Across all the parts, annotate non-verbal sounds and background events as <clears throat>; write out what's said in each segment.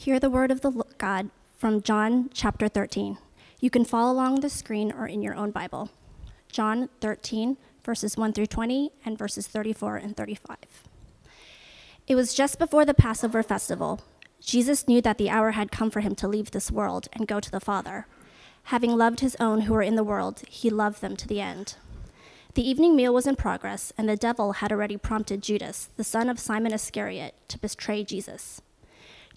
Hear the word of the God from John chapter 13. You can follow along the screen or in your own Bible. John 13, verses 1 through 20, and verses 34 and 35. It was just before the Passover festival. Jesus knew that the hour had come for him to leave this world and go to the Father. Having loved his own who were in the world, he loved them to the end. The evening meal was in progress, and the devil had already prompted Judas, the son of Simon Iscariot, to betray Jesus.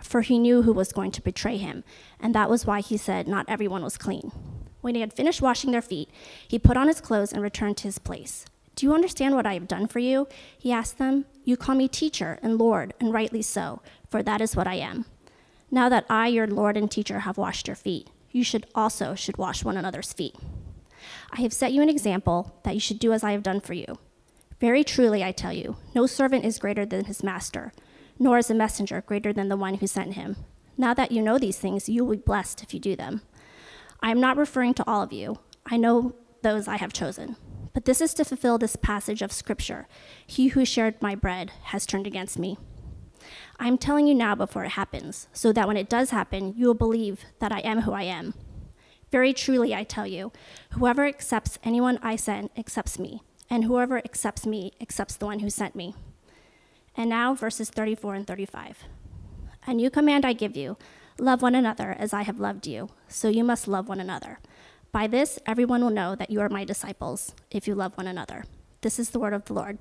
for he knew who was going to betray him, and that was why he said not everyone was clean. When he had finished washing their feet, he put on his clothes and returned to his place. Do you understand what I have done for you? He asked them. You call me teacher and Lord, and rightly so, for that is what I am. Now that I, your Lord and teacher, have washed your feet, you should also should wash one another's feet. I have set you an example that you should do as I have done for you. Very truly, I tell you, no servant is greater than his master nor is a messenger greater than the one who sent him. Now that you know these things, you will be blessed if you do them. I am not referring to all of you. I know those I have chosen. But this is to fulfill this passage of Scripture He who shared my bread has turned against me. I am telling you now before it happens, so that when it does happen, you will believe that I am who I am. Very truly, I tell you, whoever accepts anyone I send accepts me, and whoever accepts me accepts the one who sent me. And now, verses 34 and 35. A new command I give you love one another as I have loved you, so you must love one another. By this, everyone will know that you are my disciples, if you love one another. This is the word of the Lord.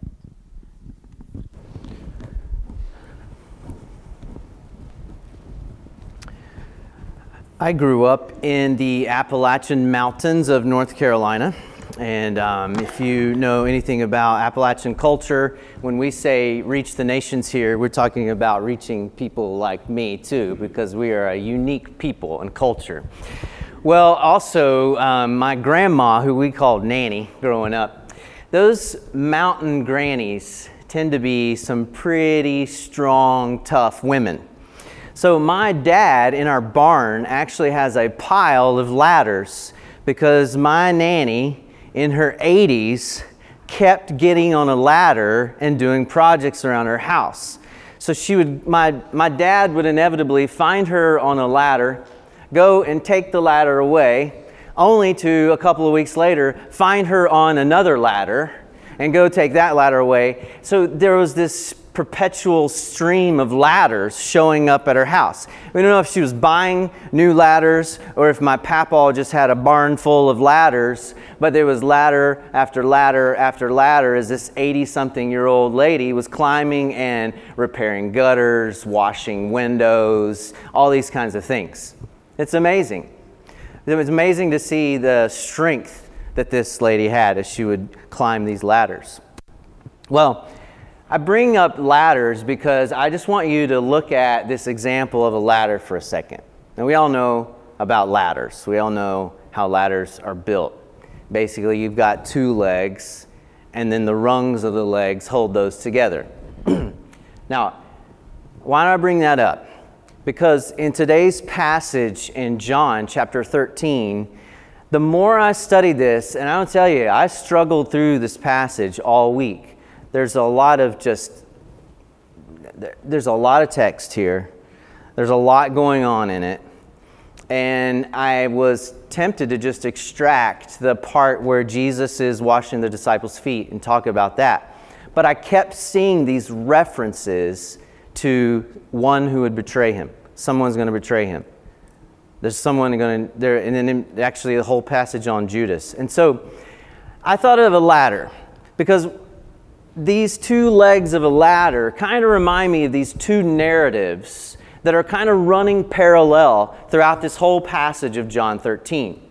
I grew up in the Appalachian Mountains of North Carolina. And um, if you know anything about Appalachian culture, when we say reach the nations here, we're talking about reaching people like me too, because we are a unique people and culture. Well, also, um, my grandma, who we called Nanny growing up, those mountain grannies tend to be some pretty strong, tough women. So, my dad in our barn actually has a pile of ladders because my nanny in her 80s kept getting on a ladder and doing projects around her house. So she would, my, my dad would inevitably find her on a ladder, go and take the ladder away, only to a couple of weeks later find her on another ladder and go take that ladder away. So there was this perpetual stream of ladders showing up at her house. We don't know if she was buying new ladders or if my papa just had a barn full of ladders, but there was ladder after ladder after ladder as this 80 something year old lady was climbing and repairing gutters, washing windows, all these kinds of things. It's amazing. It was amazing to see the strength that this lady had as she would climb these ladders. Well, I bring up ladders because I just want you to look at this example of a ladder for a second. Now, we all know about ladders, we all know how ladders are built. Basically, you've got two legs, and then the rungs of the legs hold those together. <clears throat> now, why do I bring that up? Because in today's passage in John chapter 13, the more I study this, and I'll tell you, I struggled through this passage all week there's a lot of just, there's a lot of text here. There's a lot going on in it. And I was tempted to just extract the part where Jesus is washing the disciples' feet and talk about that. But I kept seeing these references to one who would betray him. Someone's going to betray him. There's someone going to, there, and then actually the whole passage on Judas. And so I thought of a ladder because these two legs of a ladder kind of remind me of these two narratives that are kind of running parallel throughout this whole passage of John 13.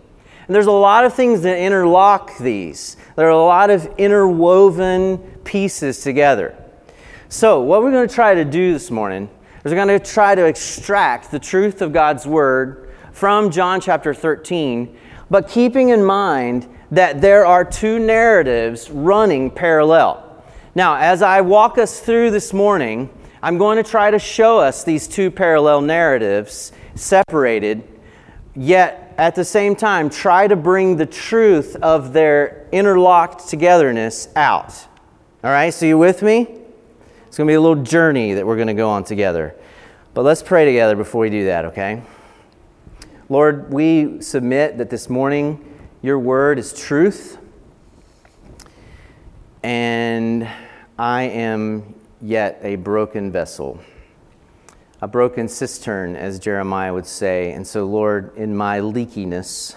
And there's a lot of things that interlock these. There are a lot of interwoven pieces together. So, what we're going to try to do this morning is we're going to try to extract the truth of God's word from John chapter 13, but keeping in mind that there are two narratives running parallel. Now, as I walk us through this morning, I'm going to try to show us these two parallel narratives separated, yet at the same time, try to bring the truth of their interlocked togetherness out. All right, so you with me? It's going to be a little journey that we're going to go on together. But let's pray together before we do that, okay? Lord, we submit that this morning your word is truth. And I am yet a broken vessel, a broken cistern, as Jeremiah would say. And so, Lord, in my leakiness,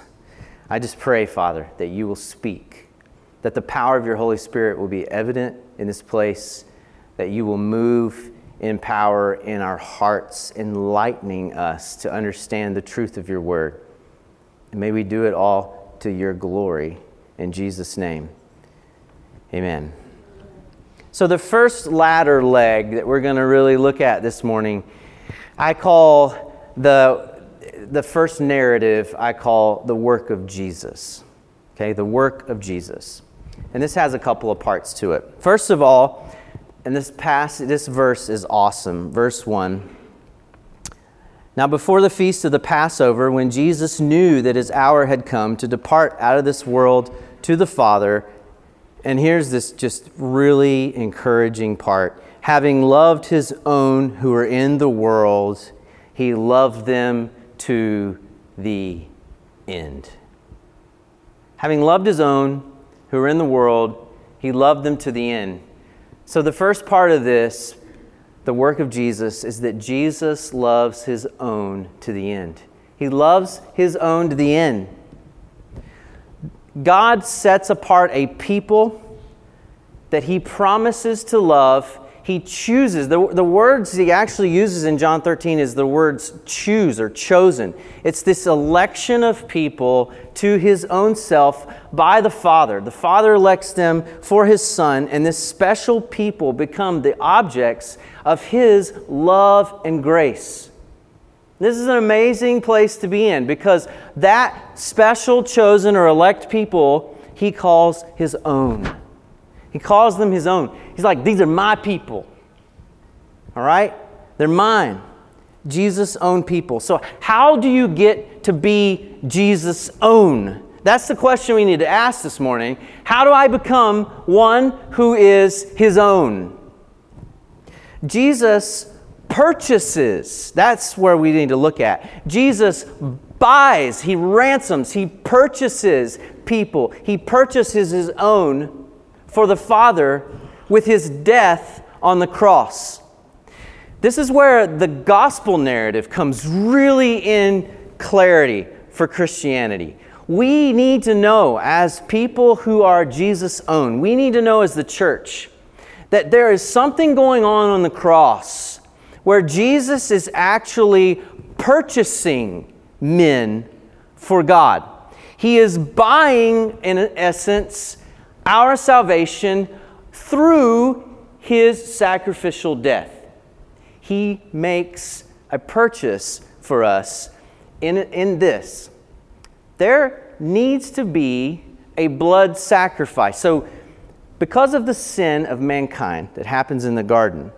I just pray, Father, that you will speak, that the power of your Holy Spirit will be evident in this place, that you will move in power in our hearts, enlightening us to understand the truth of your word. And may we do it all to your glory. In Jesus' name, amen. So, the first ladder leg that we're going to really look at this morning, I call the, the first narrative, I call the work of Jesus. Okay, the work of Jesus. And this has a couple of parts to it. First of all, and this pass, this verse is awesome. Verse 1. Now, before the feast of the Passover, when Jesus knew that his hour had come to depart out of this world to the Father, and here's this just really encouraging part. Having loved his own who were in the world, he loved them to the end. Having loved his own who were in the world, he loved them to the end. So, the first part of this, the work of Jesus, is that Jesus loves his own to the end. He loves his own to the end. God sets apart a people that he promises to love. He chooses. The, the words he actually uses in John 13 is the words choose or chosen. It's this election of people to his own self by the Father. The Father elects them for his Son, and this special people become the objects of his love and grace. This is an amazing place to be in because that special, chosen, or elect people he calls his own. He calls them his own. He's like, These are my people. All right? They're mine. Jesus' own people. So, how do you get to be Jesus' own? That's the question we need to ask this morning. How do I become one who is his own? Jesus purchases. That's where we need to look at. Jesus buys, he ransoms, he purchases people, he purchases his own for the Father with his death on the cross. This is where the gospel narrative comes really in clarity for Christianity. We need to know, as people who are Jesus' own, we need to know as the church that there is something going on on the cross where Jesus is actually purchasing men for God. He is buying, in essence, our salvation through his sacrificial death. He makes a purchase for us in, in this. There needs to be a blood sacrifice. So, because of the sin of mankind that happens in the garden,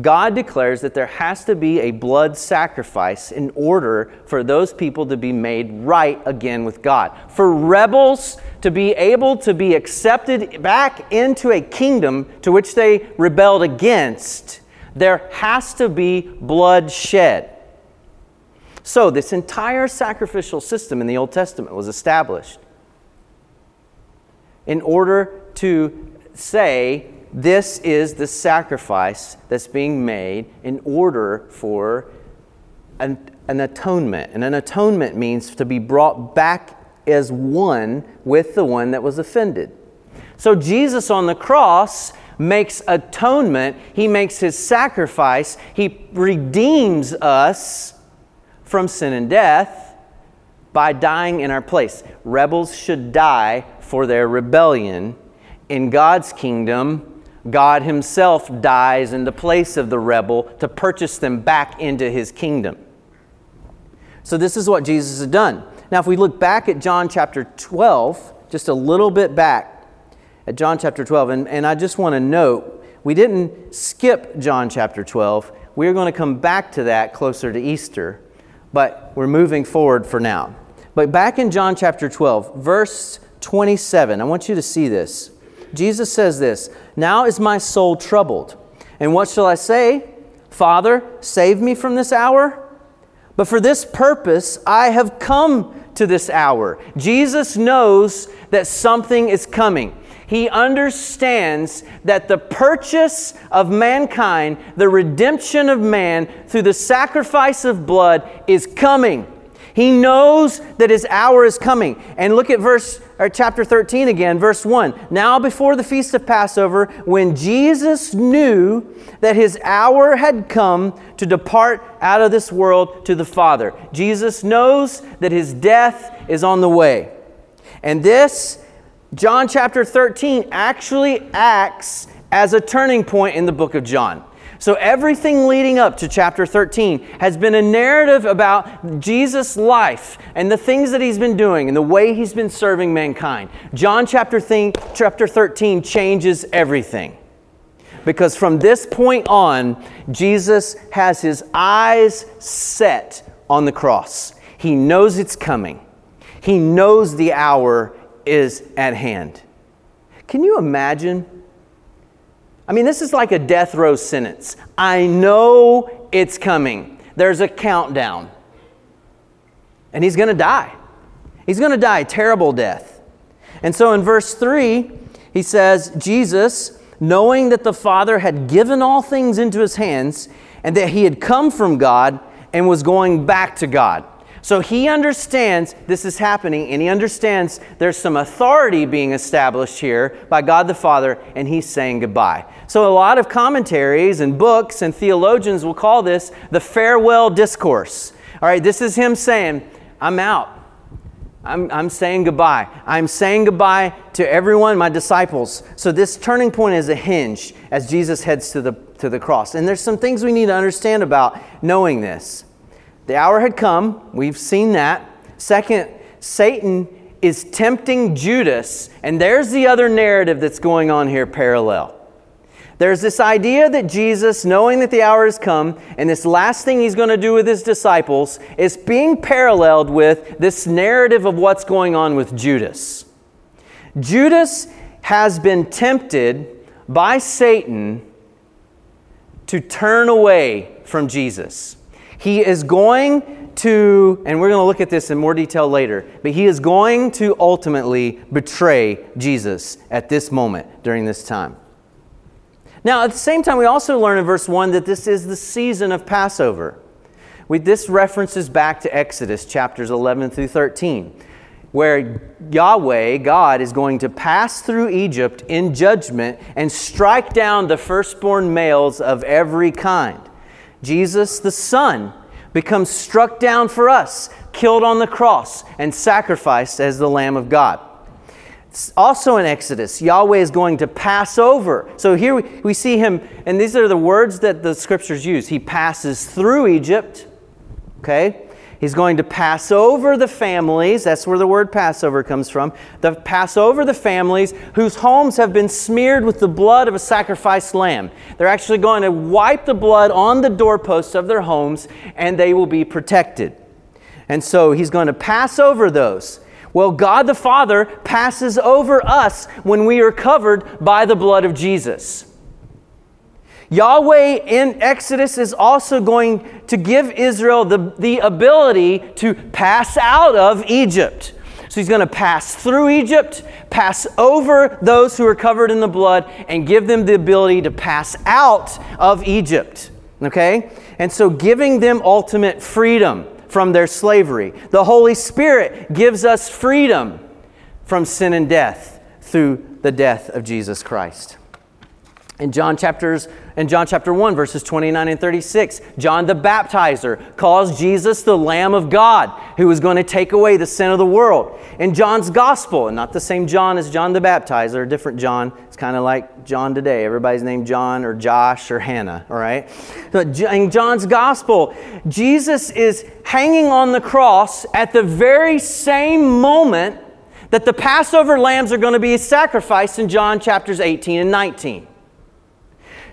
God declares that there has to be a blood sacrifice in order for those people to be made right again with God. For rebels to be able to be accepted back into a kingdom to which they rebelled against, there has to be blood shed. So, this entire sacrificial system in the Old Testament was established in order to say this is the sacrifice that's being made in order for an, an atonement. And an atonement means to be brought back as one with the one that was offended. So Jesus on the cross makes atonement, he makes his sacrifice, he redeems us from sin and death by dying in our place. Rebels should die for their rebellion. In God's kingdom, God Himself dies in the place of the rebel to purchase them back into His kingdom. So, this is what Jesus has done. Now, if we look back at John chapter 12, just a little bit back at John chapter 12, and, and I just want to note we didn't skip John chapter 12. We're going to come back to that closer to Easter, but we're moving forward for now. But back in John chapter 12, verse 27, I want you to see this. Jesus says this Now is my soul troubled. And what shall I say? Father, save me from this hour? But for this purpose I have come to this hour. Jesus knows that something is coming. He understands that the purchase of mankind, the redemption of man through the sacrifice of blood is coming. He knows that his hour is coming. And look at verse or chapter 13 again, verse 1. Now before the feast of Passover, when Jesus knew that his hour had come to depart out of this world to the Father. Jesus knows that his death is on the way. And this John chapter 13 actually acts as a turning point in the book of John. So, everything leading up to chapter 13 has been a narrative about Jesus' life and the things that he's been doing and the way he's been serving mankind. John chapter, thing, chapter 13 changes everything. Because from this point on, Jesus has his eyes set on the cross. He knows it's coming, he knows the hour is at hand. Can you imagine? I mean, this is like a death row sentence. I know it's coming. There's a countdown. And he's going to die. He's going to die a terrible death. And so in verse 3, he says, Jesus, knowing that the Father had given all things into his hands and that he had come from God and was going back to God. So he understands this is happening, and he understands there's some authority being established here by God the Father, and he's saying goodbye. So a lot of commentaries and books and theologians will call this the farewell discourse. All right, this is him saying, I'm out. I'm, I'm saying goodbye. I'm saying goodbye to everyone, my disciples. So this turning point is a hinge as Jesus heads to the, to the cross. And there's some things we need to understand about knowing this. The hour had come. We've seen that. Second, Satan is tempting Judas. And there's the other narrative that's going on here parallel. There's this idea that Jesus, knowing that the hour has come, and this last thing he's going to do with his disciples, is being paralleled with this narrative of what's going on with Judas. Judas has been tempted by Satan to turn away from Jesus. He is going to, and we're going to look at this in more detail later, but he is going to ultimately betray Jesus at this moment during this time. Now, at the same time, we also learn in verse 1 that this is the season of Passover. We, this references back to Exodus chapters 11 through 13, where Yahweh, God, is going to pass through Egypt in judgment and strike down the firstborn males of every kind. Jesus, the Son, becomes struck down for us, killed on the cross, and sacrificed as the Lamb of God. It's also in Exodus, Yahweh is going to pass over. So here we, we see him, and these are the words that the scriptures use. He passes through Egypt, okay? He's going to pass over the families. That's where the word Passover comes from. The pass over the families whose homes have been smeared with the blood of a sacrificed lamb. They're actually going to wipe the blood on the doorposts of their homes and they will be protected. And so he's going to pass over those. Well, God the Father passes over us when we are covered by the blood of Jesus. Yahweh in Exodus is also going to give Israel the, the ability to pass out of Egypt. So he's going to pass through Egypt, pass over those who are covered in the blood, and give them the ability to pass out of Egypt. Okay? And so giving them ultimate freedom from their slavery. The Holy Spirit gives us freedom from sin and death through the death of Jesus Christ. In John chapters in John chapter 1 verses 29 and 36, John the baptizer calls Jesus the lamb of God who is going to take away the sin of the world. In John's gospel, and not the same John as John the baptizer, a different John. It's kind of like John today. Everybody's named John or Josh or Hannah, all right? In John's gospel, Jesus is hanging on the cross at the very same moment that the Passover lambs are going to be sacrificed in John chapters 18 and 19.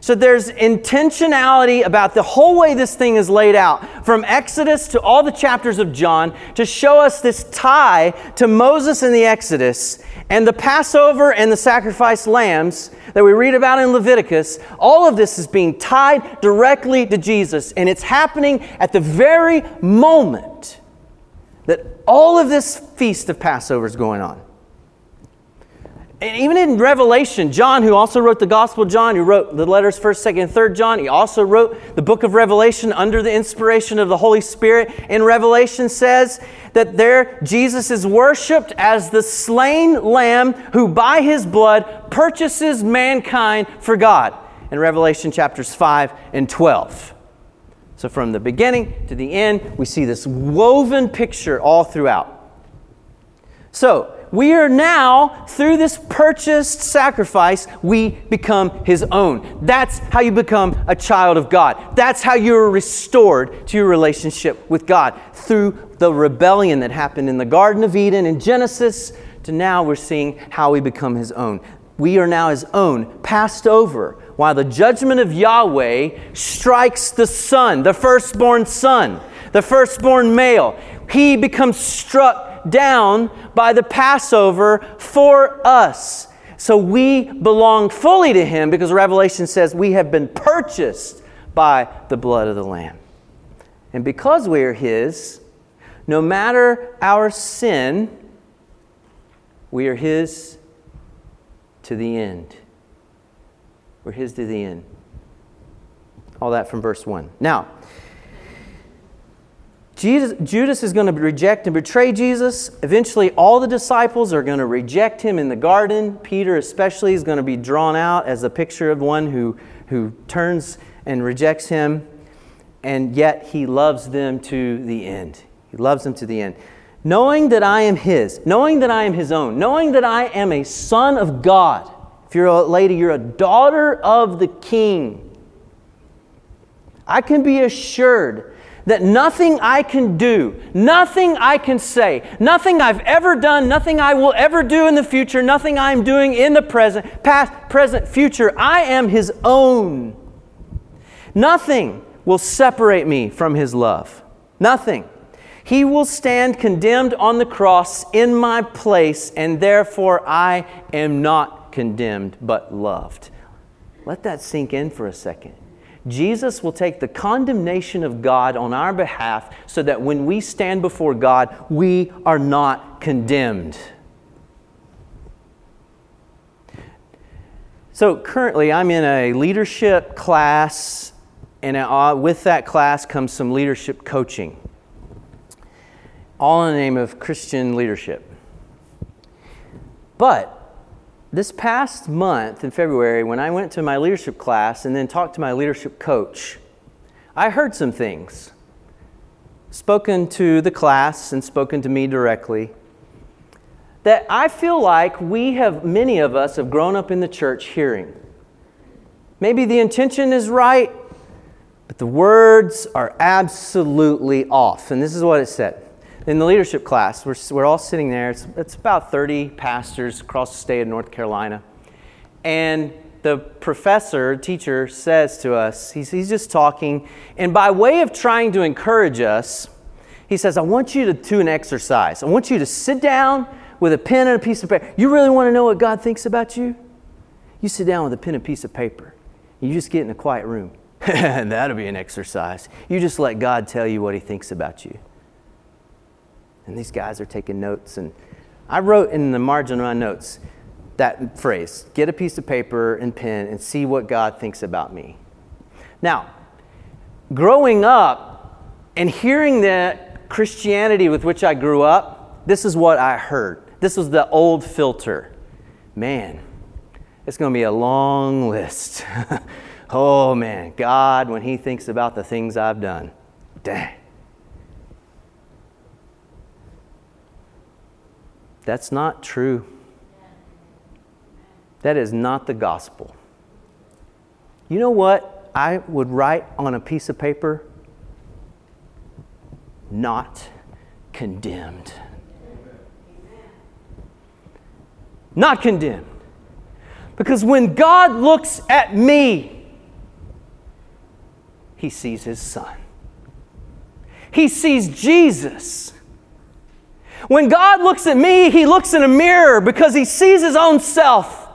So there's intentionality about the whole way this thing is laid out, from Exodus to all the chapters of John, to show us this tie to Moses and the Exodus and the Passover and the sacrificed lambs that we read about in Leviticus. All of this is being tied directly to Jesus, and it's happening at the very moment that all of this feast of Passover is going on. And even in Revelation, John, who also wrote the Gospel John, who wrote the letters 1st, 2nd, and 3rd John, he also wrote the book of Revelation under the inspiration of the Holy Spirit. In Revelation says that there Jesus is worshiped as the slain lamb who by his blood purchases mankind for God. In Revelation chapters 5 and 12. So from the beginning to the end, we see this woven picture all throughout. So, we are now, through this purchased sacrifice, we become His own. That's how you become a child of God. That's how you're restored to your relationship with God through the rebellion that happened in the Garden of Eden in Genesis to now we're seeing how we become His own. We are now His own, passed over, while the judgment of Yahweh strikes the son, the firstborn son, the firstborn male. He becomes struck down by the Passover for us. So we belong fully to Him because Revelation says we have been purchased by the blood of the Lamb. And because we are His, no matter our sin, we are His to the end. We're His to the end. All that from verse 1. Now, Jesus, Judas is going to reject and betray Jesus. Eventually, all the disciples are going to reject him in the garden. Peter, especially, is going to be drawn out as a picture of one who, who turns and rejects him. And yet, he loves them to the end. He loves them to the end. Knowing that I am his, knowing that I am his own, knowing that I am a son of God. If you're a lady, you're a daughter of the king. I can be assured that nothing I can do, nothing I can say, nothing I've ever done, nothing I will ever do in the future, nothing I'm doing in the present, past, present, future, I am His own. Nothing will separate me from His love. Nothing. He will stand condemned on the cross in my place, and therefore I am not condemned but loved. Let that sink in for a second. Jesus will take the condemnation of God on our behalf so that when we stand before God, we are not condemned. So currently, I'm in a leadership class, and uh, with that class comes some leadership coaching, all in the name of Christian leadership. But this past month in February, when I went to my leadership class and then talked to my leadership coach, I heard some things. Spoken to the class and spoken to me directly. That I feel like we have, many of us have grown up in the church hearing. Maybe the intention is right, but the words are absolutely off. And this is what it said in the leadership class, we're, we're all sitting there. It's, it's about 30 pastors across the state of North Carolina. And the professor, teacher, says to us, he's, he's just talking, and by way of trying to encourage us, he says, I want you to do an exercise. I want you to sit down with a pen and a piece of paper. You really want to know what God thinks about you? You sit down with a pen and a piece of paper. You just get in a quiet room. <laughs> and that'll be an exercise. You just let God tell you what he thinks about you. And these guys are taking notes. And I wrote in the margin of my notes that phrase get a piece of paper and pen and see what God thinks about me. Now, growing up and hearing the Christianity with which I grew up, this is what I heard. This was the old filter. Man, it's going to be a long list. <laughs> oh man, God, when He thinks about the things I've done, dang. That's not true. That is not the gospel. You know what I would write on a piece of paper? Not condemned. Not condemned. Because when God looks at me, he sees his son. He sees Jesus. When God looks at me, he looks in a mirror because he sees his own self.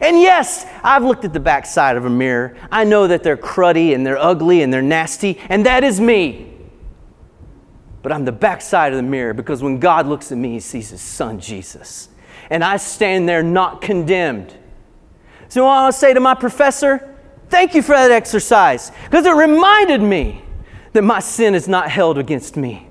And yes, I've looked at the backside of a mirror. I know that they're cruddy and they're ugly and they're nasty, and that is me. But I'm the backside of the mirror because when God looks at me, he sees his son, Jesus. And I stand there not condemned. So I want to say to my professor, thank you for that exercise because it reminded me that my sin is not held against me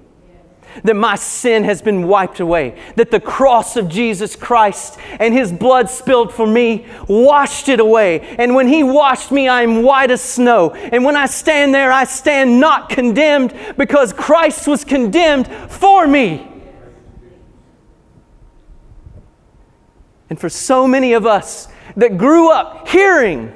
that my sin has been wiped away, that the cross of Jesus Christ and his blood spilled for me washed it away. And when he washed me, I am white as snow. And when I stand there, I stand not condemned because Christ was condemned for me. And for so many of us that grew up hearing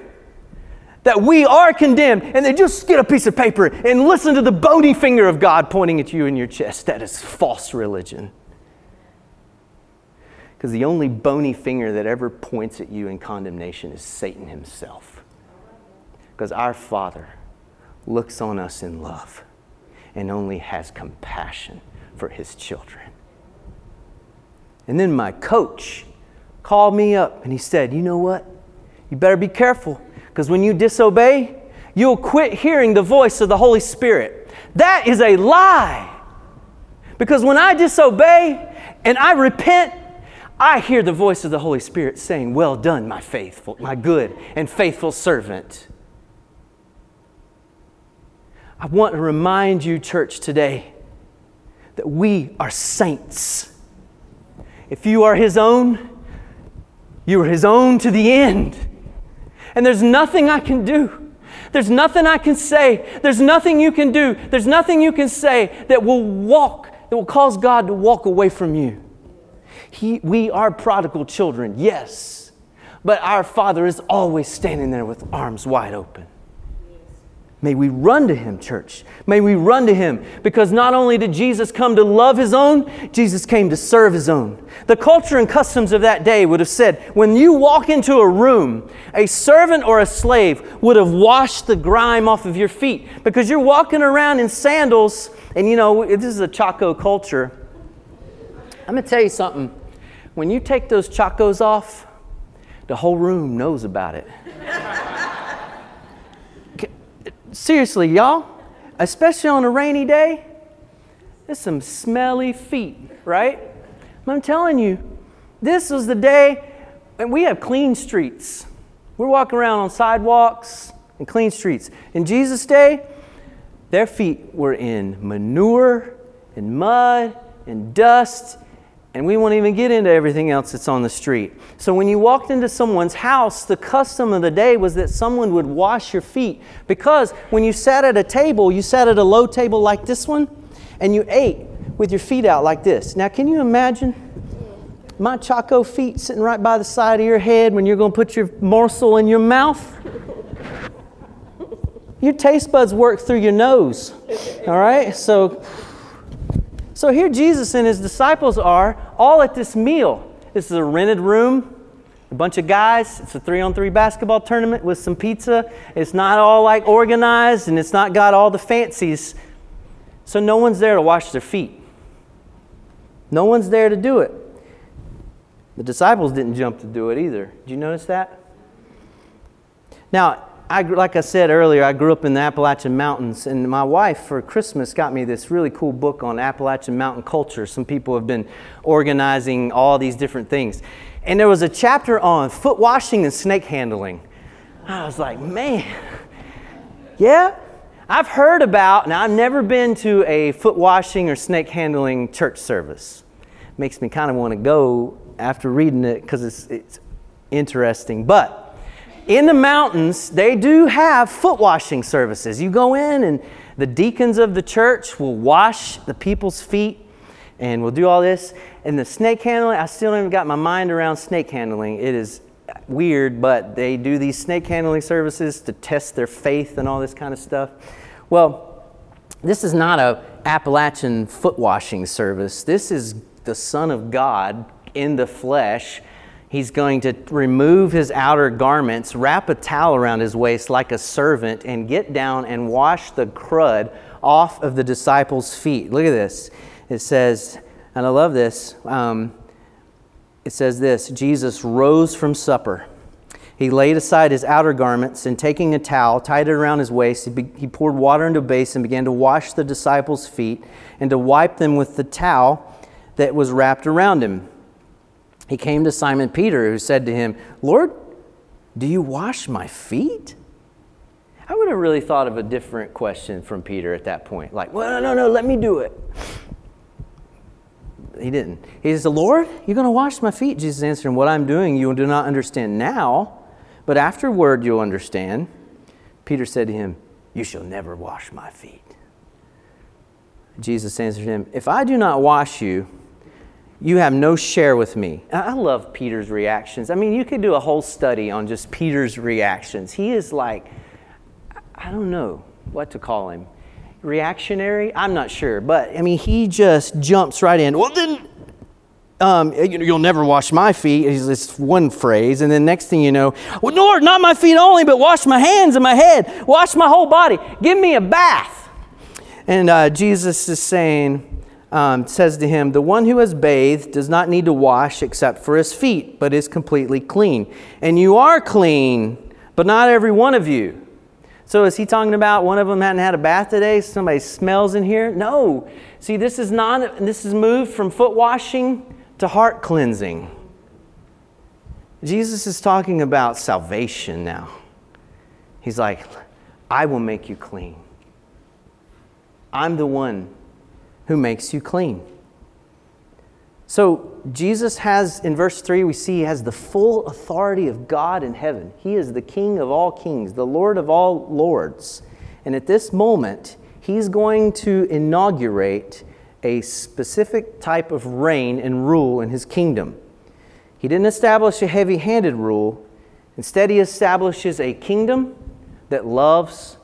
that we are condemned, and they just get a piece of paper and listen to the bony finger of God pointing at you in your chest. That is false religion. Because the only bony finger that ever points at you in condemnation is Satan himself. Because our Father looks on us in love and only has compassion for his children. And then my coach called me up and he said, You know what? You better be careful because when you disobey, you'll quit hearing the voice of the Holy Spirit. That is a lie. Because when I disobey and I repent, I hear the voice of the Holy Spirit saying, Well done, my faithful, my good and faithful servant. I want to remind you, church, today that we are saints. If you are His own, you are His own to the end. And there's nothing I can do. There's nothing I can say. There's nothing you can do. There's nothing you can say that will walk, that will cause God to walk away from you. He, we are prodigal children, yes, but our Father is always standing there with arms wide open. May we run to him, church. May we run to him because not only did Jesus come to love his own, Jesus came to serve his own. The culture and customs of that day would have said when you walk into a room, a servant or a slave would have washed the grime off of your feet because you're walking around in sandals. And you know, this is a Chaco culture. I'm going to tell you something. When you take those Chacos off, the whole room knows about it seriously, y'all, especially on a rainy day, there's some smelly feet, right? I'm telling you, this was the day, and we have clean streets. We're walking around on sidewalks and clean streets. In Jesus' day, their feet were in manure and mud and dust and we won't even get into everything else that's on the street. So, when you walked into someone's house, the custom of the day was that someone would wash your feet. Because when you sat at a table, you sat at a low table like this one, and you ate with your feet out like this. Now, can you imagine my Chaco feet sitting right by the side of your head when you're going to put your morsel in your mouth? Your taste buds work through your nose. All right? So, so here Jesus and his disciples are all at this meal. This is a rented room, a bunch of guys. It's a three on three basketball tournament with some pizza. It's not all like organized and it's not got all the fancies. So no one's there to wash their feet. No one's there to do it. The disciples didn't jump to do it either. Did you notice that? Now, I, like I said earlier, I grew up in the Appalachian Mountains, and my wife for Christmas got me this really cool book on Appalachian mountain culture. Some people have been organizing all these different things. And there was a chapter on foot washing and snake handling. I was like, man, yeah, I've heard about, and I've never been to a foot washing or snake handling church service. Makes me kind of want to go after reading it because it's, it's interesting. But in the mountains, they do have foot washing services. You go in, and the deacons of the church will wash the people's feet, and we'll do all this. And the snake handling, I still haven't got my mind around snake handling. It is weird, but they do these snake handling services to test their faith and all this kind of stuff. Well, this is not a Appalachian foot washing service. This is the Son of God in the flesh. He's going to remove his outer garments, wrap a towel around his waist like a servant, and get down and wash the crud off of the disciples' feet. Look at this. It says, and I love this. Um, it says this Jesus rose from supper. He laid aside his outer garments and taking a towel, tied it around his waist. He, be, he poured water into a basin and began to wash the disciples' feet and to wipe them with the towel that was wrapped around him. He came to Simon Peter, who said to him, Lord, do you wash my feet? I would have really thought of a different question from Peter at that point. Like, well, no, no, no, let me do it he didn't. He said, Lord, you're going to wash my feet. Jesus answered him, What I'm doing you do not understand now, but afterward you'll understand. Peter said to him, You shall never wash my feet. Jesus answered him, If I do not wash you, you have no share with me. I love Peter's reactions. I mean, you could do a whole study on just Peter's reactions. He is like, I don't know what to call him reactionary? I'm not sure. But I mean, he just jumps right in. Well, then um, you'll never wash my feet is this one phrase and then next thing you know well lord not my feet only but wash my hands and my head wash my whole body give me a bath and uh, jesus is saying um, says to him the one who has bathed does not need to wash except for his feet but is completely clean and you are clean but not every one of you so is he talking about one of them hadn't had a bath today? Somebody smells in here? No. See, this is not this is moved from foot washing to heart cleansing. Jesus is talking about salvation now. He's like, I will make you clean. I'm the one who makes you clean. So, Jesus has, in verse 3, we see he has the full authority of God in heaven. He is the King of all kings, the Lord of all lords. And at this moment, he's going to inaugurate a specific type of reign and rule in his kingdom. He didn't establish a heavy handed rule, instead, he establishes a kingdom that loves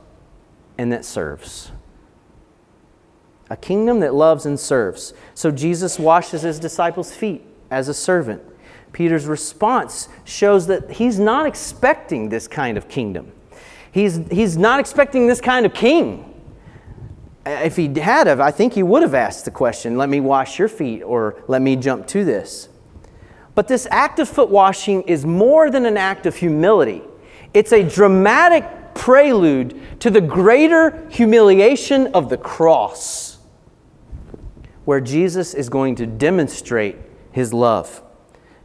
and that serves a kingdom that loves and serves. So Jesus washes his disciples' feet as a servant. Peter's response shows that he's not expecting this kind of kingdom. He's, he's not expecting this kind of king. If he had have, I think he would have asked the question, let me wash your feet or let me jump to this. But this act of foot washing is more than an act of humility. It's a dramatic prelude to the greater humiliation of the cross where Jesus is going to demonstrate his love.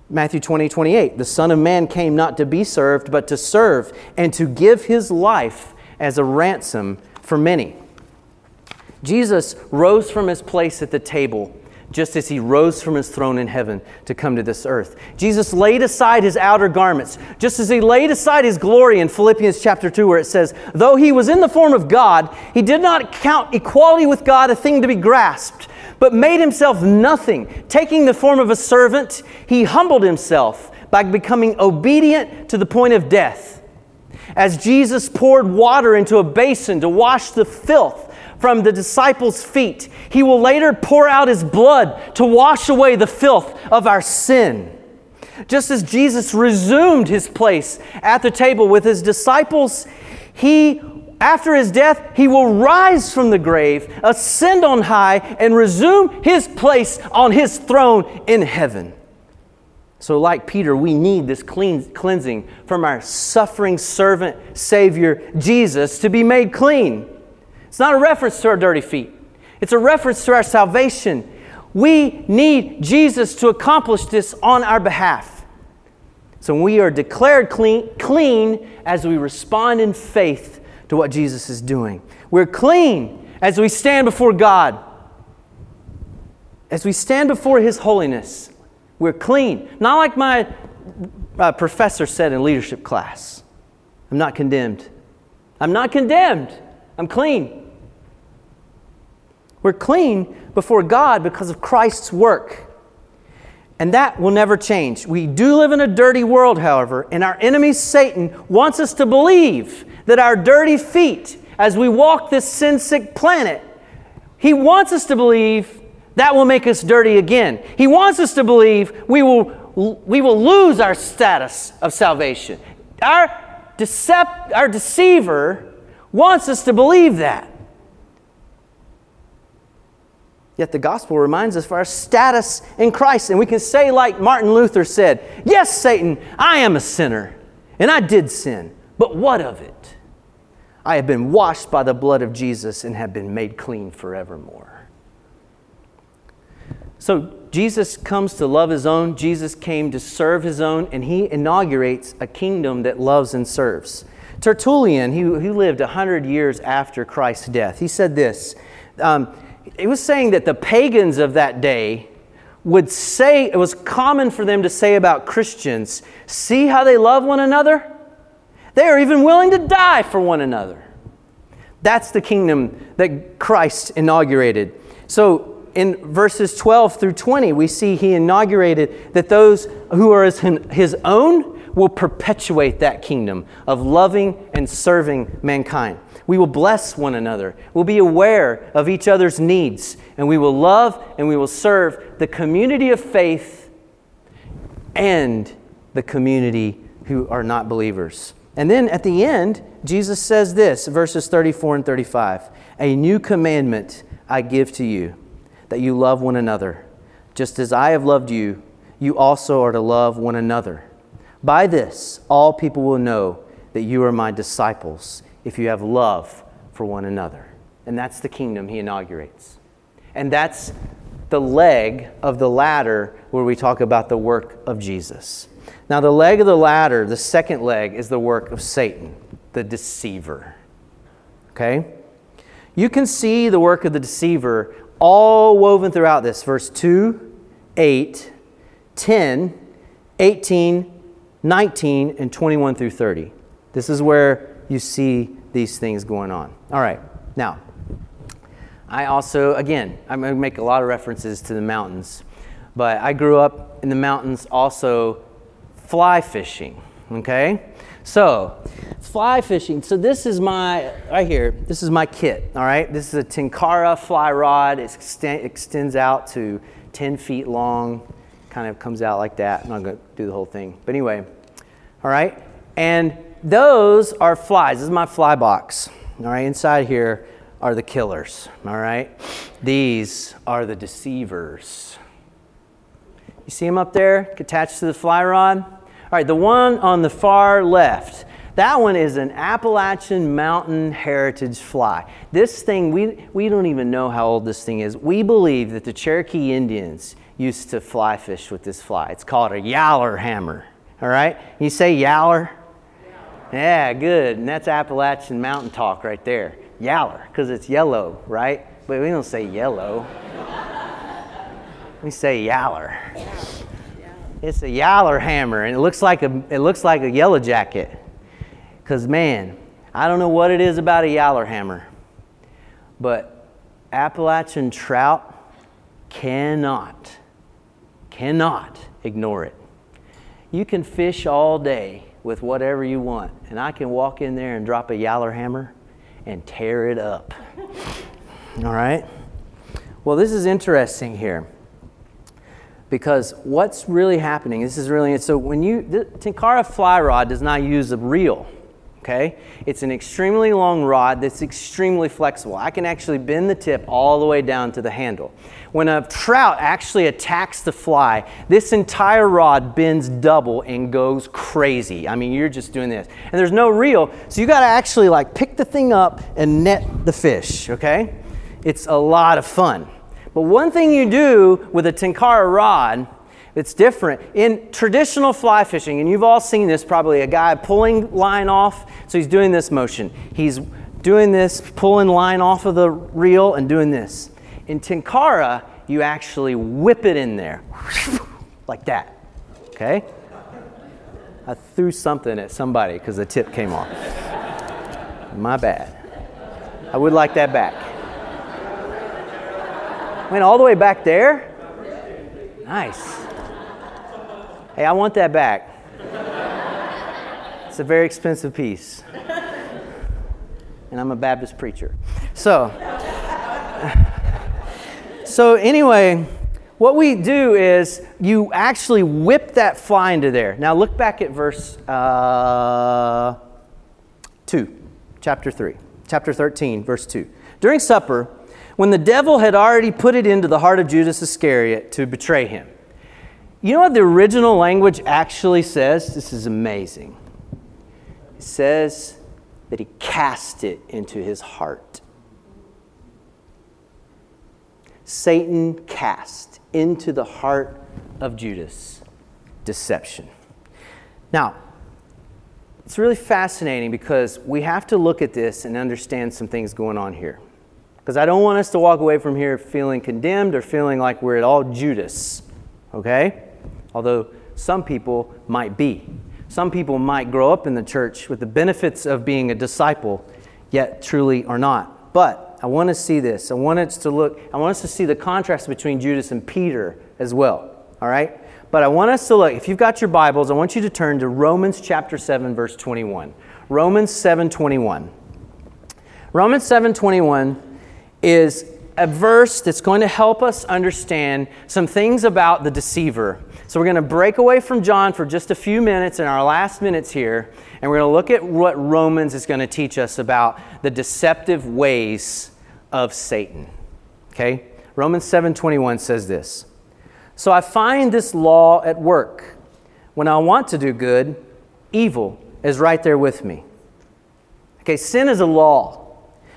Matthew 20, 28, the Son of Man came not to be served, but to serve and to give his life as a ransom for many. Jesus rose from his place at the table just as he rose from his throne in heaven to come to this earth. Jesus laid aside his outer garments, just as he laid aside his glory in Philippians chapter 2, where it says, Though he was in the form of God, he did not count equality with God a thing to be grasped but made himself nothing. Taking the form of a servant, he humbled himself by becoming obedient to the point of death. As Jesus poured water into a basin to wash the filth from the disciples' feet, he will later pour out his blood to wash away the filth of our sin. Just as Jesus resumed his place at the table with his disciples, he after his death, he will rise from the grave, ascend on high, and resume his place on his throne in heaven. So, like Peter, we need this clean, cleansing from our suffering servant, Savior, Jesus, to be made clean. It's not a reference to our dirty feet, it's a reference to our salvation. We need Jesus to accomplish this on our behalf. So, when we are declared clean, clean as we respond in faith to what Jesus is doing. We're clean as we stand before God. As we stand before His holiness, we're clean. Not like my uh, professor said in leadership class I'm not condemned. I'm not condemned. I'm clean. We're clean before God because of Christ's work. And that will never change. We do live in a dirty world, however, and our enemy Satan wants us to believe that our dirty feet, as we walk this sin sick planet, he wants us to believe that will make us dirty again. He wants us to believe we will, we will lose our status of salvation. Our, decept, our deceiver wants us to believe that. Yet the gospel reminds us of our status in Christ. And we can say, like Martin Luther said, Yes, Satan, I am a sinner, and I did sin, but what of it? I have been washed by the blood of Jesus and have been made clean forevermore. So Jesus comes to love his own, Jesus came to serve his own, and he inaugurates a kingdom that loves and serves. Tertullian, he, he lived 100 years after Christ's death, he said this. Um, he was saying that the pagans of that day would say, it was common for them to say about Christians, see how they love one another? They are even willing to die for one another. That's the kingdom that Christ inaugurated. So in verses 12 through 20, we see he inaugurated that those who are his own will perpetuate that kingdom of loving and serving mankind. We will bless one another. We'll be aware of each other's needs. And we will love and we will serve the community of faith and the community who are not believers. And then at the end, Jesus says this verses 34 and 35 A new commandment I give to you, that you love one another. Just as I have loved you, you also are to love one another. By this, all people will know that you are my disciples if you have love for one another. And that's the kingdom he inaugurates. And that's the leg of the ladder where we talk about the work of Jesus. Now, the leg of the ladder, the second leg, is the work of Satan, the deceiver. Okay? You can see the work of the deceiver all woven throughout this verse 2, 8, 10, 18, 19, and 21 through 30. This is where you see these things going on. All right, now, I also, again, I'm going to make a lot of references to the mountains, but I grew up in the mountains also fly fishing, okay? So, fly fishing. So, this is my, right here, this is my kit, all right? This is a Tenkara fly rod. It extends out to 10 feet long, kind of comes out like that. I'm not going to do the whole thing. But anyway, all right? And those are flies. This is my fly box. All right, inside here are the killers. All right, these are the deceivers. You see them up there attached to the fly rod? All right, the one on the far left, that one is an Appalachian Mountain Heritage fly. This thing, we, we don't even know how old this thing is. We believe that the Cherokee Indians used to fly fish with this fly. It's called a yaller hammer. All right? You say yaller? Yeah, good. And that's Appalachian mountain talk right there. Yaller, because it's yellow, right? But we don't say yellow. We say yaller. It's a yaller hammer, and it looks like a it looks like a yellow jacket. Cause man, I don't know what it is about a yaller hammer, but Appalachian trout cannot, cannot ignore it. You can fish all day with whatever you want. And I can walk in there and drop a yaller hammer and tear it up. <laughs> All right? Well, this is interesting here because what's really happening, this is really, so when you, the Tenkara fly rod does not use a reel, okay? It's an extremely long rod that's extremely flexible. I can actually bend the tip all the way down to the handle. When a trout actually attacks the fly, this entire rod bends double and goes crazy. I mean, you're just doing this. And there's no reel, so you got to actually like pick the thing up and net the fish, okay? It's a lot of fun. But one thing you do with a Tenkara rod it's different. In traditional fly fishing, and you've all seen this probably, a guy pulling line off, so he's doing this motion. He's doing this, pulling line off of the reel and doing this. In Tenkara, you actually whip it in there <laughs> like that. Okay? I threw something at somebody because the tip came off. My bad. I would like that back. Went all the way back there? Nice. Hey, I want that back. It's a very expensive piece. And I'm a Baptist preacher. So, <laughs> so anyway, what we do is you actually whip that fly into there. Now look back at verse uh, 2, chapter 3, chapter 13, verse 2. During supper, when the devil had already put it into the heart of Judas Iscariot to betray him. You know what the original language actually says? This is amazing. It says that he cast it into his heart. Satan cast into the heart of Judas deception. Now, it's really fascinating because we have to look at this and understand some things going on here. Because I don't want us to walk away from here feeling condemned or feeling like we're at all Judas, okay? Although some people might be. Some people might grow up in the church with the benefits of being a disciple, yet truly are not. But I want to see this. I want us to look, I want us to see the contrast between Judas and Peter as well. All right? But I want us to look, if you've got your Bibles, I want you to turn to Romans chapter 7, verse 21. Romans 7 21. Romans 7 21 is a verse that's going to help us understand some things about the deceiver. So we're going to break away from John for just a few minutes in our last minutes here, and we're going to look at what Romans is going to teach us about the deceptive ways of Satan. Okay? Romans 7:21 says this. So I find this law at work. When I want to do good, evil is right there with me. Okay, sin is a law.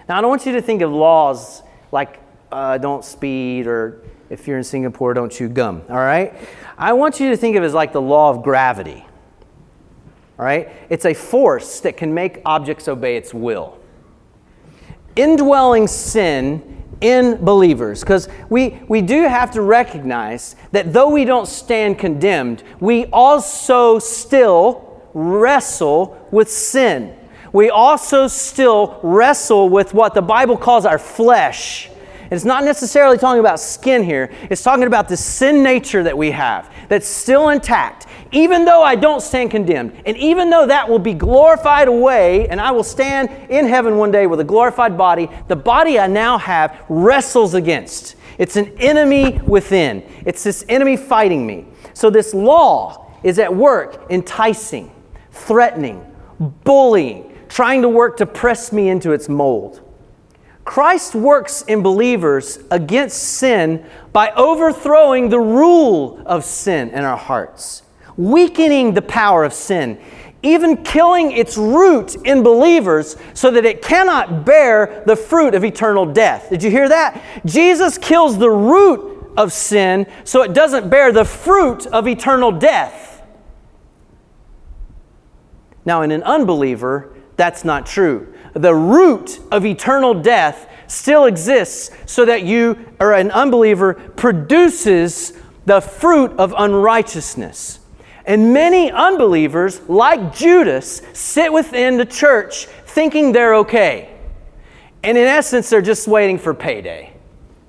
Now I don't want you to think of laws like uh, don't speed or if you're in Singapore, don't chew gum. All right? I want you to think of it as like the law of gravity. All right? It's a force that can make objects obey its will indwelling sin in believers because we, we do have to recognize that though we don't stand condemned, we also still wrestle with sin. We also still wrestle with what the Bible calls our flesh. It's not necessarily talking about skin here, it's talking about the sin nature that we have that's still intact even though I don't stand condemned, and even though that will be glorified away, and I will stand in heaven one day with a glorified body, the body I now have wrestles against. It's an enemy within, it's this enemy fighting me. So, this law is at work enticing, threatening, bullying, trying to work to press me into its mold. Christ works in believers against sin by overthrowing the rule of sin in our hearts weakening the power of sin, even killing its root in believers so that it cannot bear the fruit of eternal death. Did you hear that? Jesus kills the root of sin so it doesn't bear the fruit of eternal death. Now, in an unbeliever, that's not true. The root of eternal death still exists so that you, or an unbeliever, produces the fruit of unrighteousness. And many unbelievers, like Judas, sit within the church thinking they're okay. And in essence, they're just waiting for payday.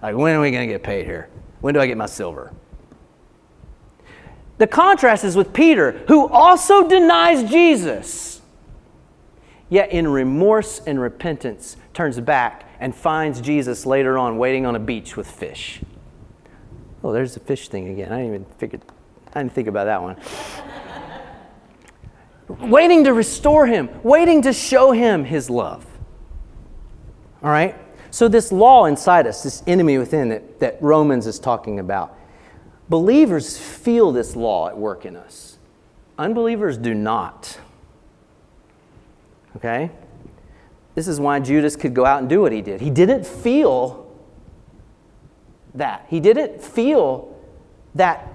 Like, when are we going to get paid here? When do I get my silver? The contrast is with Peter, who also denies Jesus, yet in remorse and repentance turns back and finds Jesus later on waiting on a beach with fish. Oh, there's the fish thing again. I didn't even figure I didn't think about that one. waiting to restore him, waiting to show him his love. All right? So, this law inside us, this enemy within that, that Romans is talking about, believers feel this law at work in us. Unbelievers do not. Okay? This is why Judas could go out and do what he did. He didn't feel that. He didn't feel that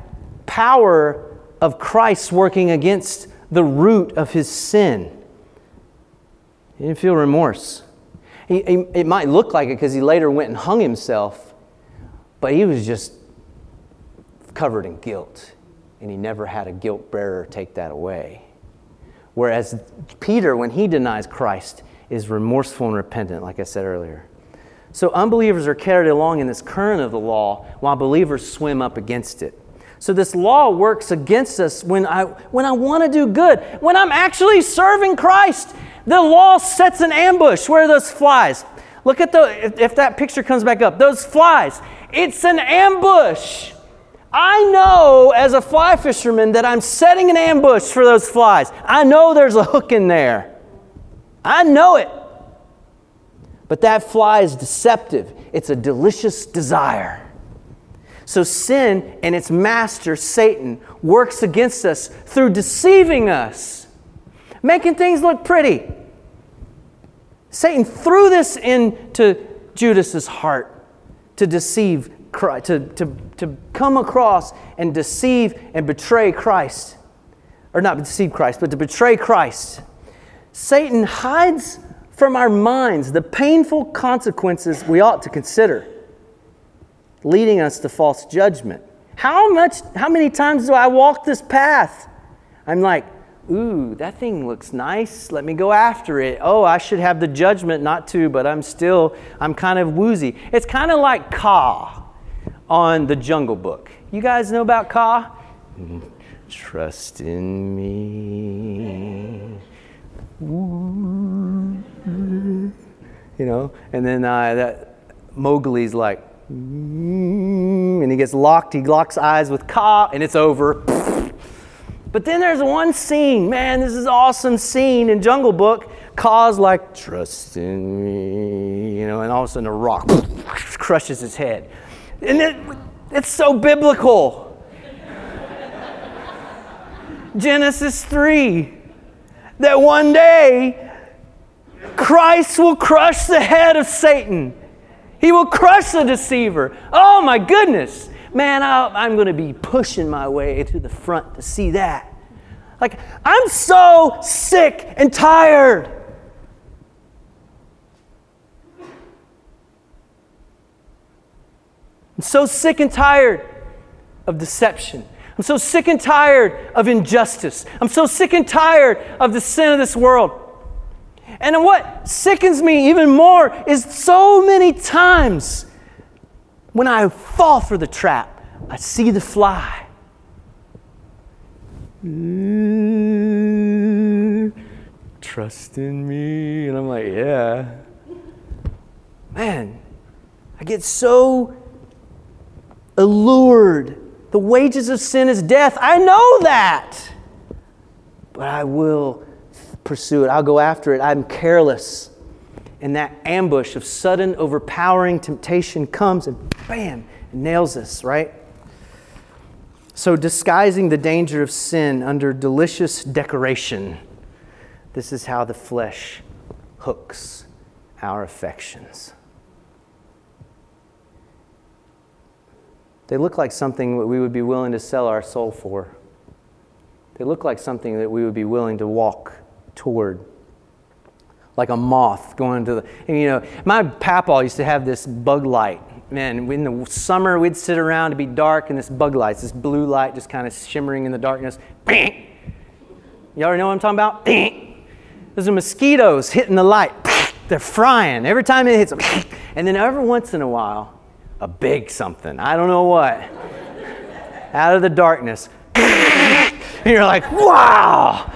power of Christ working against the root of his sin. He didn't feel remorse. He, he, it might look like it because he later went and hung himself, but he was just covered in guilt, and he never had a guilt bearer take that away. Whereas Peter, when he denies Christ, is remorseful and repentant, like I said earlier. So unbelievers are carried along in this current of the law while believers swim up against it. So this law works against us when I when I want to do good. When I'm actually serving Christ, the law sets an ambush. Where those flies? Look at the if, if that picture comes back up. Those flies. It's an ambush. I know as a fly fisherman that I'm setting an ambush for those flies. I know there's a hook in there. I know it. But that fly is deceptive, it's a delicious desire. So sin and its master, Satan, works against us through deceiving us, making things look pretty. Satan threw this into Judas's heart to deceive Christ, to, to, to come across and deceive and betray Christ. Or not deceive Christ, but to betray Christ. Satan hides from our minds the painful consequences we ought to consider, leading us to false judgment. How much, how many times do I walk this path? I'm like, ooh, that thing looks nice. Let me go after it. Oh, I should have the judgment not to, but I'm still, I'm kind of woozy. It's kind of like Kaa on the Jungle Book. You guys know about Kaa? Trust in me. You know, and then uh, that Mowgli's like, and he gets locked. He locks eyes with Kaa, and it's over. But then there's one scene, man, this is awesome scene in Jungle Book. Kaa's like, trust in me, you know, and all of a sudden a rock crushes his head. And it, it's so biblical. Genesis 3 that one day Christ will crush the head of Satan. He will crush the deceiver. Oh my goodness. Man, i am going to be pushing my way to the front to see that. Like, I'm so sick and tired. I'm so sick and tired of deception. I'm so sick and tired of injustice. I'm so sick and tired of the sin of this world. And what sickens me even more is so many times when I fall for the trap, I see the fly. Mm, trust in me. And I'm like, yeah. Man, I get so allured. The wages of sin is death. I know that. But I will pursue it, I'll go after it. I'm careless. And that ambush of sudden, overpowering temptation comes and bam, nails us, right? So, disguising the danger of sin under delicious decoration, this is how the flesh hooks our affections. They look like something that we would be willing to sell our soul for. They look like something that we would be willing to walk toward. Like a moth going to the and, you know my papa used to have this bug light. Man in the summer we'd sit around to be dark and this bug light this blue light just kind of shimmering in the darkness. Y'all already know what i'm talking about? There's are mosquitoes hitting the light. They're frying. Every time it hits them and then every once in a while a big something i don't know what out of the darkness and <laughs> you're like wow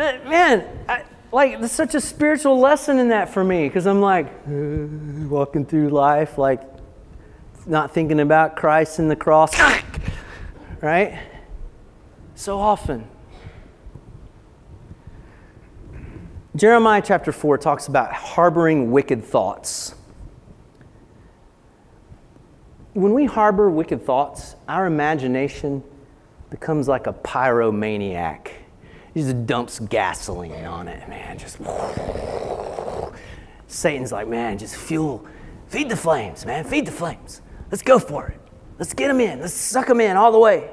Man, man I, like, there's such a spiritual lesson in that for me because I'm like uh, <sighs> walking through life, like not thinking about Christ and the cross, <laughs> right? So often. Jeremiah chapter 4 talks about harboring wicked thoughts. When we harbor wicked thoughts, our imagination becomes like a pyromaniac he just dumps gasoline on it, man. Just <laughs> Satan's like, man, just fuel, feed the flames, man, feed the flames. Let's go for it. Let's get them in. Let's suck them in all the way.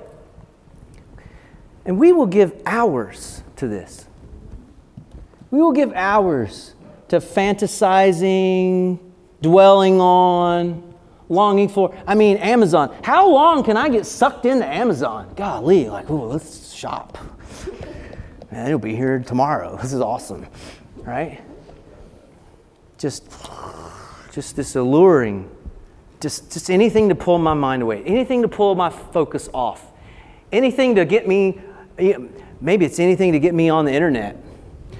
And we will give hours to this. We will give hours to fantasizing, dwelling on, longing for. I mean, Amazon. How long can I get sucked into Amazon? Golly, like, oh, let's shop. Man, it'll be here tomorrow. This is awesome, right? Just, just this alluring, just, just anything to pull my mind away, anything to pull my focus off, anything to get me. Maybe it's anything to get me on the internet.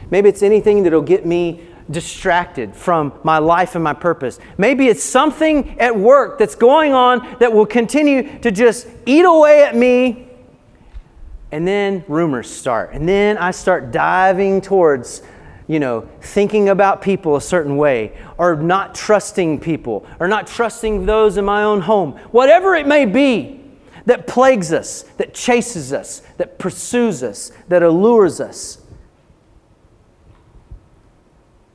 Maybe it's anything that'll get me distracted from my life and my purpose. Maybe it's something at work that's going on that will continue to just eat away at me. And then rumors start. And then I start diving towards, you know, thinking about people a certain way, or not trusting people, or not trusting those in my own home. Whatever it may be that plagues us, that chases us, that pursues us, that allures us.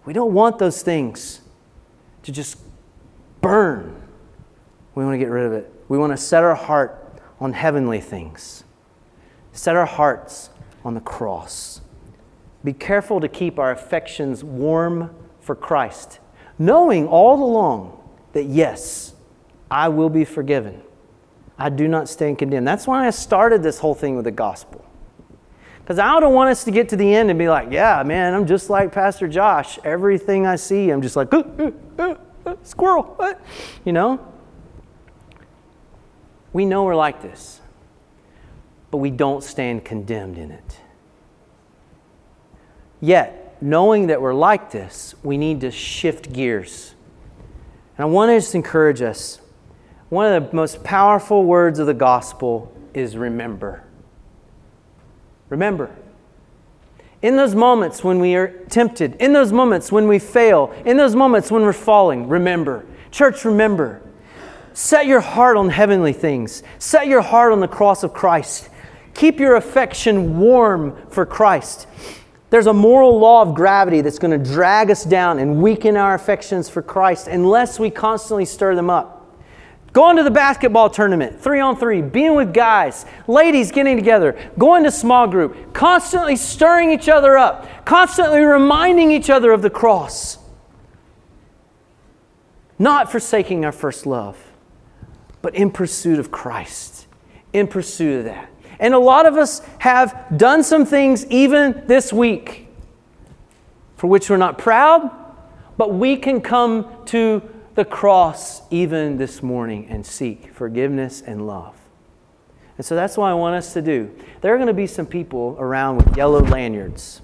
We don't want those things to just burn. We want to get rid of it. We want to set our heart on heavenly things, set our hearts on the cross. Be careful to keep our affections warm for Christ, knowing all along that yes, I will be forgiven. I do not stand condemned. That's why I started this whole thing with the gospel. Because I don't want us to get to the end and be like, yeah, man, I'm just like Pastor Josh. Everything I see, I'm just like, uh, squirrel, what? You know? We know we're like this, but we don't stand condemned in it. Yet, knowing that we're like this, we need to shift gears. And I want to just encourage us. One of the most powerful words of the gospel is remember. Remember, in those moments when we are tempted, in those moments when we fail, in those moments when we're falling, remember. Church, remember. Set your heart on heavenly things. Set your heart on the cross of Christ. Keep your affection warm for Christ. There's a moral law of gravity that's going to drag us down and weaken our affections for Christ unless we constantly stir them up. Going to the basketball tournament, three on three, being with guys, ladies getting together, going to small group, constantly stirring each other up, constantly reminding each other of the cross. Not forsaking our first love, but in pursuit of Christ, in pursuit of that. And a lot of us have done some things even this week for which we're not proud, but we can come to the cross even this morning and seek forgiveness and love. And so that's what I want us to do. There are going to be some people around with yellow lanyards,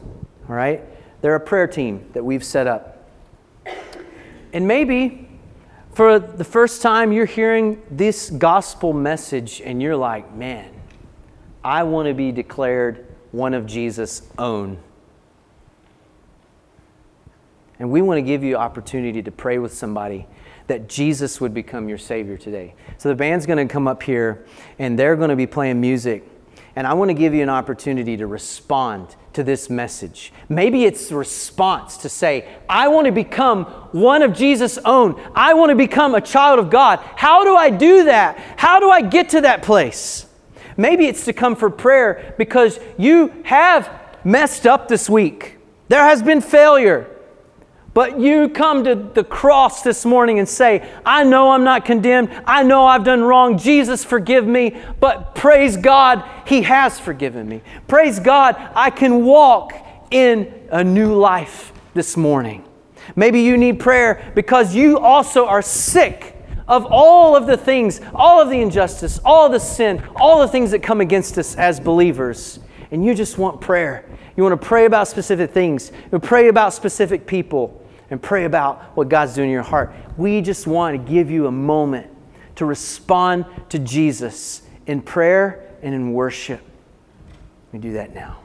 all right? They're a prayer team that we've set up. And maybe for the first time you're hearing this gospel message and you're like, man, I want to be declared one of Jesus' own. And we want to give you opportunity to pray with somebody that Jesus would become your Savior today. So the band's going to come up here and they're going to be playing music. And I want to give you an opportunity to respond to this message. Maybe it's response to say, I want to become one of Jesus' own. I want to become a child of God. How do I do that? How do I get to that place? Maybe it's to come for prayer because you have messed up this week. There has been failure. But you come to the cross this morning and say, I know I'm not condemned. I know I've done wrong. Jesus, forgive me. But praise God, He has forgiven me. Praise God, I can walk in a new life this morning. Maybe you need prayer because you also are sick of all of the things, all of the injustice, all the sin, all the things that come against us as believers. And you just want prayer. You want to pray about specific things. You pray about specific people and pray about what God's doing in your heart. We just want to give you a moment to respond to Jesus in prayer and in worship. We do that now.